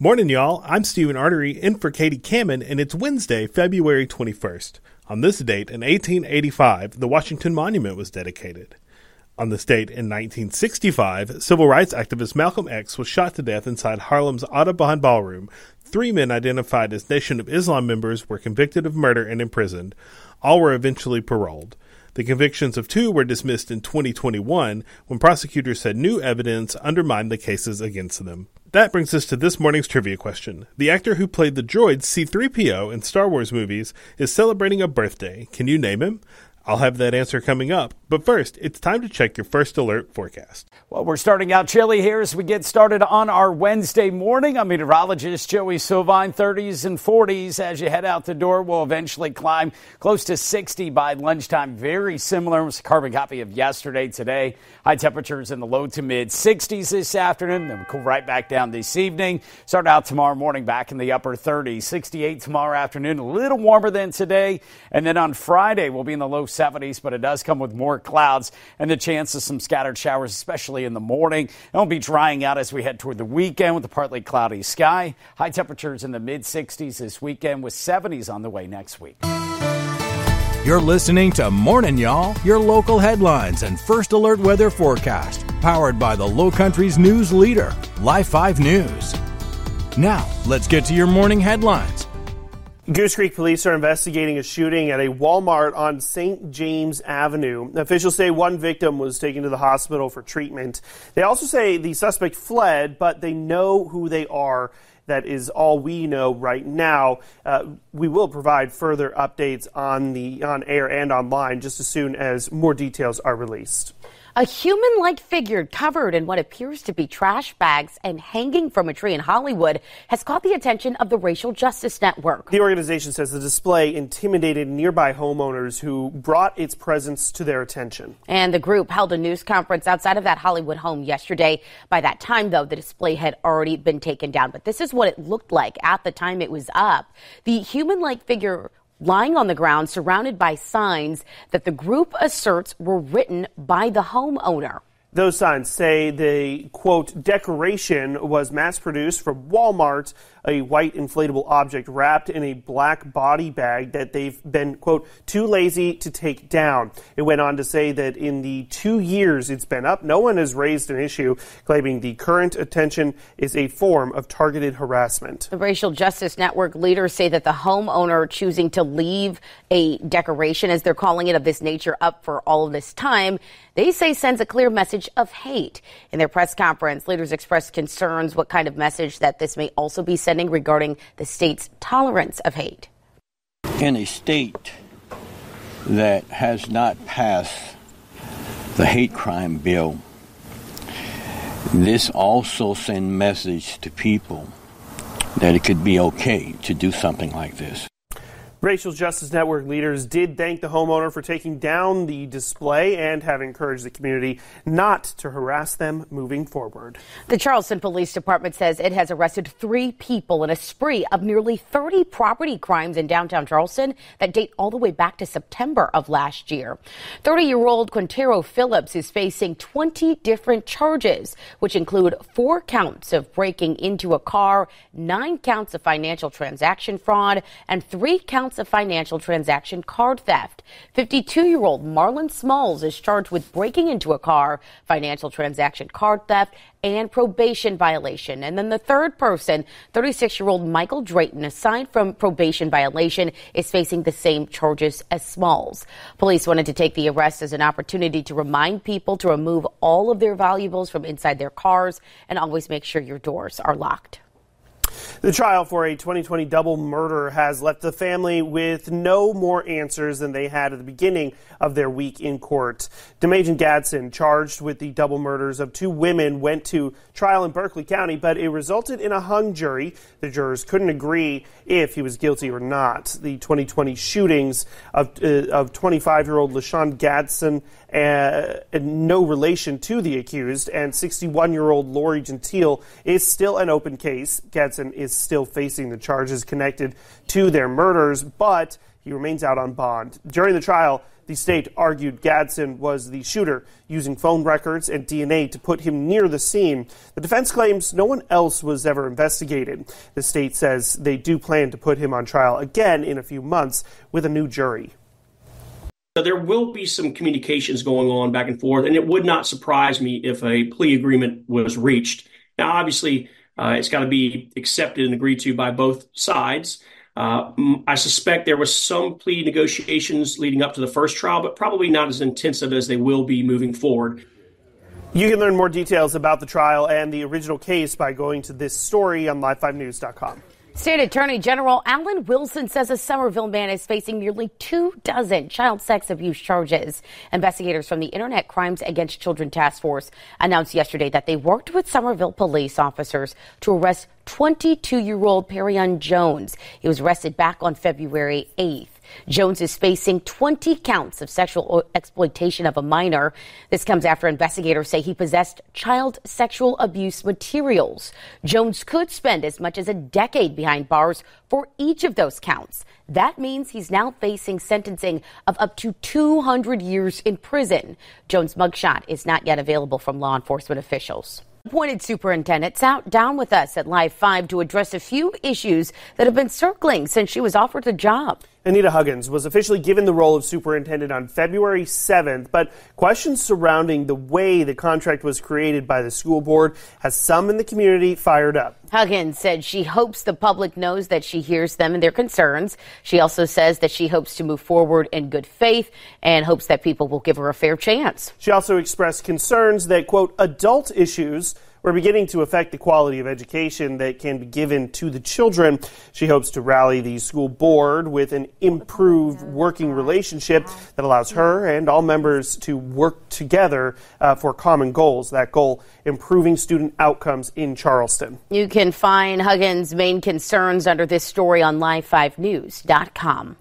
Morning, y'all. I'm Stephen Artery in for Katie Kamen, and it's Wednesday, February 21st. On this date, in 1885, the Washington Monument was dedicated. On this date, in 1965, civil rights activist Malcolm X was shot to death inside Harlem's Audubon Ballroom. Three men identified as Nation of Islam members were convicted of murder and imprisoned. All were eventually paroled. The convictions of two were dismissed in 2021 when prosecutors said new evidence undermined the cases against them. That brings us to this morning's trivia question. The actor who played the droid C3PO in Star Wars movies is celebrating a birthday. Can you name him? I'll have that answer coming up. But first, it's time to check your first alert forecast. Well, we're starting out chilly here as we get started on our Wednesday morning. I'm meteorologist Joey Sovine. 30s and 40s as you head out the door. We'll eventually climb close to 60 by lunchtime. Very similar. Carbon copy of yesterday, today. High temperatures in the low to mid 60s this afternoon. Then we'll cool right back down this evening. Start out tomorrow morning back in the upper 30s. 68 tomorrow afternoon. A little warmer than today. And then on Friday, we'll be in the low 70s, but it does come with more clouds and the chance of some scattered showers, especially in the morning. It will be drying out as we head toward the weekend with a partly cloudy sky. High temperatures in the mid 60s this weekend with 70s on the way next week. You're listening to Morning Y'all, your local headlines and first alert weather forecast, powered by the Low Country's news leader, Live 5 News. Now, let's get to your morning headlines. Goose Creek police are investigating a shooting at a Walmart on St. James Avenue. Officials say one victim was taken to the hospital for treatment. They also say the suspect fled, but they know who they are. That is all we know right now. Uh, we will provide further updates on the on air and online just as soon as more details are released. A human like figure covered in what appears to be trash bags and hanging from a tree in Hollywood has caught the attention of the Racial Justice Network. The organization says the display intimidated nearby homeowners who brought its presence to their attention. And the group held a news conference outside of that Hollywood home yesterday. By that time, though, the display had already been taken down. But this is what it looked like at the time it was up. The human like figure lying on the ground surrounded by signs that the group asserts were written by the homeowner. Those signs say the quote decoration was mass produced from Walmart a white inflatable object wrapped in a black body bag that they've been, quote, too lazy to take down. It went on to say that in the two years it's been up, no one has raised an issue, claiming the current attention is a form of targeted harassment. The Racial Justice Network leaders say that the homeowner choosing to leave a decoration, as they're calling it, of this nature up for all of this time, they say sends a clear message of hate. In their press conference, leaders expressed concerns what kind of message that this may also be sending regarding the state's tolerance of hate. In a state that has not passed the hate crime bill, this also sends message to people that it could be okay to do something like this. Racial Justice Network leaders did thank the homeowner for taking down the display and have encouraged the community not to harass them moving forward. The Charleston Police Department says it has arrested three people in a spree of nearly 30 property crimes in downtown Charleston that date all the way back to September of last year. 30 year old Quintero Phillips is facing 20 different charges, which include four counts of breaking into a car, nine counts of financial transaction fraud, and three counts counts of financial transaction card theft. 52 year old Marlon Smalls is charged with breaking into a car, financial transaction card theft, and probation violation. And then the third person, 36 year old Michael Drayton, aside from probation violation, is facing the same charges as Smalls. Police wanted to take the arrest as an opportunity to remind people to remove all of their valuables from inside their cars and always make sure your doors are locked. The trial for a 2020 double murder has left the family with no more answers than they had at the beginning of their week in court. Demajan Gadsden, charged with the double murders of two women, went to trial in Berkeley County, but it resulted in a hung jury. The jurors couldn't agree if he was guilty or not. The 2020 shootings of, uh, of 25 year old LaShawn Gadsden uh, no relation to the accused, and 61 year old Lori Gentile is still an open case. Gadsden is still facing the charges connected to their murders, but He remains out on bond. During the trial, the state argued Gadsden was the shooter, using phone records and DNA to put him near the scene. The defense claims no one else was ever investigated. The state says they do plan to put him on trial again in a few months with a new jury. So there will be some communications going on back and forth, and it would not surprise me if a plea agreement was reached. Now, obviously, uh, it's got to be accepted and agreed to by both sides. Uh, I suspect there was some plea negotiations leading up to the first trial, but probably not as intensive as they will be moving forward. You can learn more details about the trial and the original case by going to this story on live5news.com. State Attorney General Alan Wilson says a Somerville man is facing nearly two dozen child sex abuse charges. Investigators from the Internet Crimes Against Children Task Force announced yesterday that they worked with Somerville police officers to arrest 22 year old Perrion Jones. He was arrested back on February 8th. Jones is facing 20 counts of sexual exploitation of a minor. This comes after investigators say he possessed child sexual abuse materials. Jones could spend as much as a decade behind bars for each of those counts. That means he's now facing sentencing of up to 200 years in prison. Jones' mugshot is not yet available from law enforcement officials. Appointed superintendent sat down with us at Live 5 to address a few issues that have been circling since she was offered the job. Anita Huggins was officially given the role of superintendent on February 7th, but questions surrounding the way the contract was created by the school board has some in the community fired up. Huggins said she hopes the public knows that she hears them and their concerns. She also says that she hopes to move forward in good faith and hopes that people will give her a fair chance. She also expressed concerns that, quote, adult issues were beginning to affect the quality of education that can be given to the children. She hopes to rally the school board with an improved working relationship that allows her and all members to work together uh, for common goals. That goal, improving student outcomes in Charleston. You can find Huggins' main concerns under this story on live5news.com.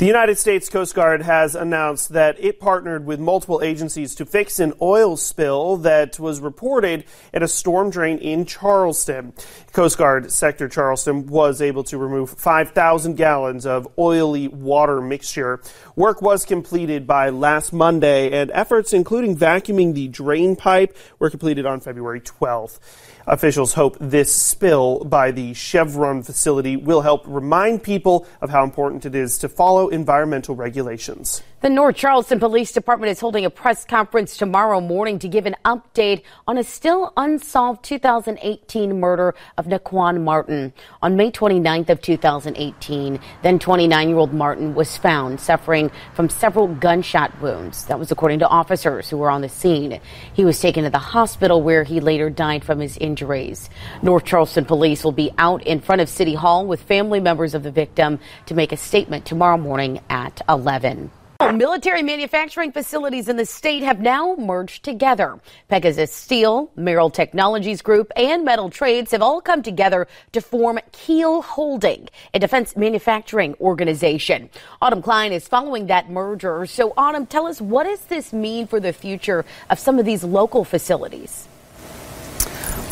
The United States Coast Guard has announced that it partnered with multiple agencies to fix an oil spill that was reported at a storm drain in Charleston. Coast Guard Sector Charleston was able to remove 5,000 gallons of oily water mixture. Work was completed by last Monday, and efforts including vacuuming the drain pipe were completed on February 12th. Officials hope this spill by the Chevron facility will help remind people of how important it is to follow environmental regulations. The North Charleston Police Department is holding a press conference tomorrow morning to give an update on a still unsolved 2018 murder of Naquan Martin. On May 29th of 2018, then 29-year-old Martin was found suffering from several gunshot wounds. That was according to officers who were on the scene. He was taken to the hospital where he later died from his injuries. North Charleston Police will be out in front of City Hall with family members of the victim to make a statement tomorrow morning at 11. Military manufacturing facilities in the state have now merged together. Pegasus Steel, Merrill Technologies Group, and Metal Trades have all come together to form Keel Holding, a defense manufacturing organization. Autumn Klein is following that merger. So, Autumn, tell us what does this mean for the future of some of these local facilities?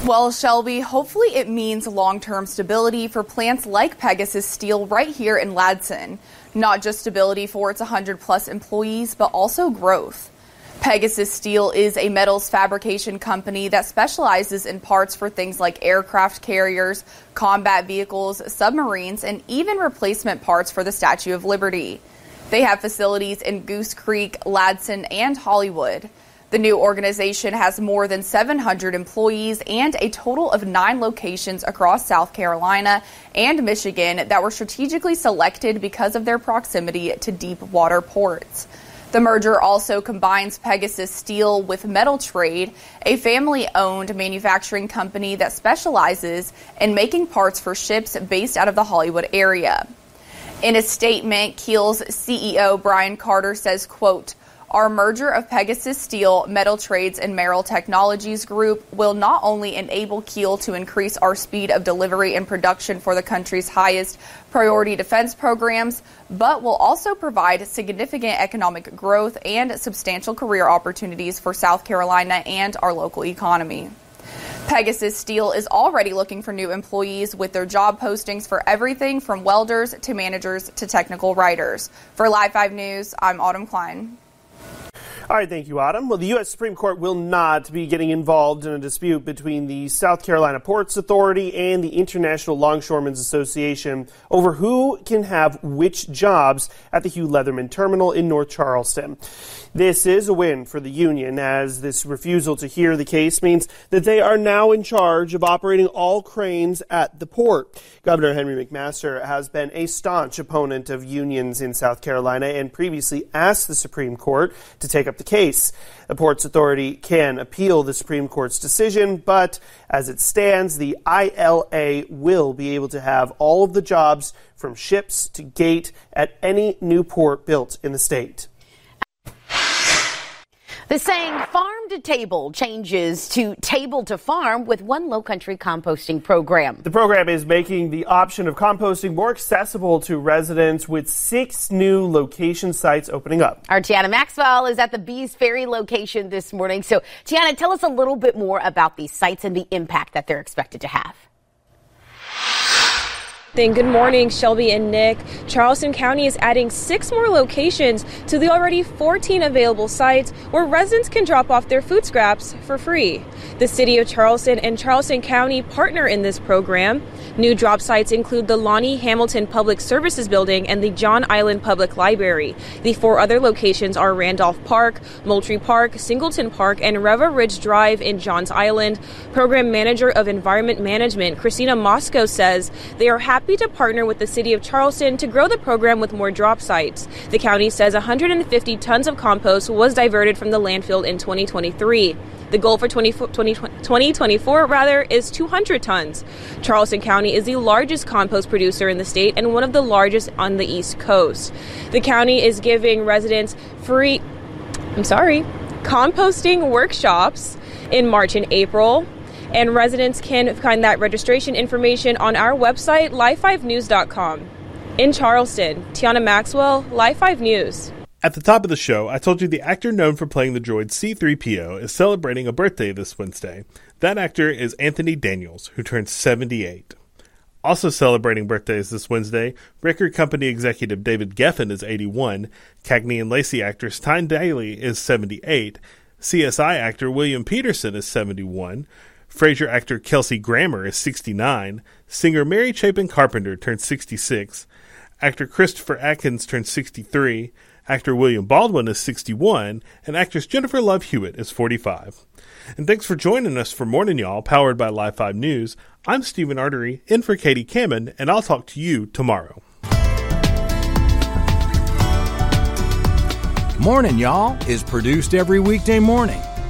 Well, Shelby, hopefully it means long term stability for plants like Pegasus Steel right here in Ladson. Not just stability for its 100 plus employees, but also growth. Pegasus Steel is a metals fabrication company that specializes in parts for things like aircraft carriers, combat vehicles, submarines, and even replacement parts for the Statue of Liberty. They have facilities in Goose Creek, Ladson, and Hollywood. The new organization has more than 700 employees and a total of nine locations across South Carolina and Michigan that were strategically selected because of their proximity to deep water ports. The merger also combines Pegasus Steel with Metal Trade, a family owned manufacturing company that specializes in making parts for ships based out of the Hollywood area. In a statement, Keel's CEO Brian Carter says, quote, our merger of Pegasus Steel, Metal Trades, and Merrill Technologies Group will not only enable Keel to increase our speed of delivery and production for the country's highest priority defense programs, but will also provide significant economic growth and substantial career opportunities for South Carolina and our local economy. Pegasus Steel is already looking for new employees with their job postings for everything from welders to managers to technical writers. For Live 5 News, I'm Autumn Klein. All right, thank you, Autumn. Well, the U.S. Supreme Court will not be getting involved in a dispute between the South Carolina Ports Authority and the International Longshoremen's Association over who can have which jobs at the Hugh Leatherman Terminal in North Charleston. This is a win for the union, as this refusal to hear the case means that they are now in charge of operating all cranes at the port. Governor Henry McMaster has been a staunch opponent of unions in South Carolina and previously asked the Supreme Court to take up the case. The Ports Authority can appeal the Supreme Court's decision, but as it stands, the ILA will be able to have all of the jobs from ships to gate at any new port built in the state. The saying farm to table changes to table to farm with one low country composting program. The program is making the option of composting more accessible to residents with six new location sites opening up. Our Tiana Maxwell is at the Bees Ferry location this morning. So, Tiana, tell us a little bit more about these sites and the impact that they're expected to have. Good morning, Shelby and Nick. Charleston County is adding six more locations to the already 14 available sites where residents can drop off their food scraps for free. The City of Charleston and Charleston County partner in this program. New drop sites include the Lonnie Hamilton Public Services Building and the John Island Public Library. The four other locations are Randolph Park, Moultrie Park, Singleton Park, and Reva Ridge Drive in Johns Island. Program Manager of Environment Management, Christina Moscow, says they are happy to partner with the City of Charleston to grow the program with more drop sites. The county says 150 tons of compost was diverted from the landfill in 2023. The goal for 20, 20, 2024 rather is 200 tons. Charleston County is the largest compost producer in the state and one of the largest on the East Coast. The county is giving residents free I'm sorry, composting workshops in March and April and residents can find that registration information on our website, live5news.com. In Charleston, Tiana Maxwell, Live 5 News. At the top of the show, I told you the actor known for playing the droid C3PO is celebrating a birthday this Wednesday. That actor is Anthony Daniels, who turns 78. Also celebrating birthdays this Wednesday, record company executive David Geffen is 81, Cagney and Lacey actress Tyne Daly is 78, CSI actor William Petersen is 71, Frasier actor Kelsey Grammer is 69. Singer Mary Chapin Carpenter turned 66. Actor Christopher Atkins turned 63. Actor William Baldwin is 61. And actress Jennifer Love Hewitt is 45. And thanks for joining us for Morning Y'all, powered by Live 5 News. I'm Stephen Artery, in for Katie Kamen, and I'll talk to you tomorrow. Morning Y'all is produced every weekday morning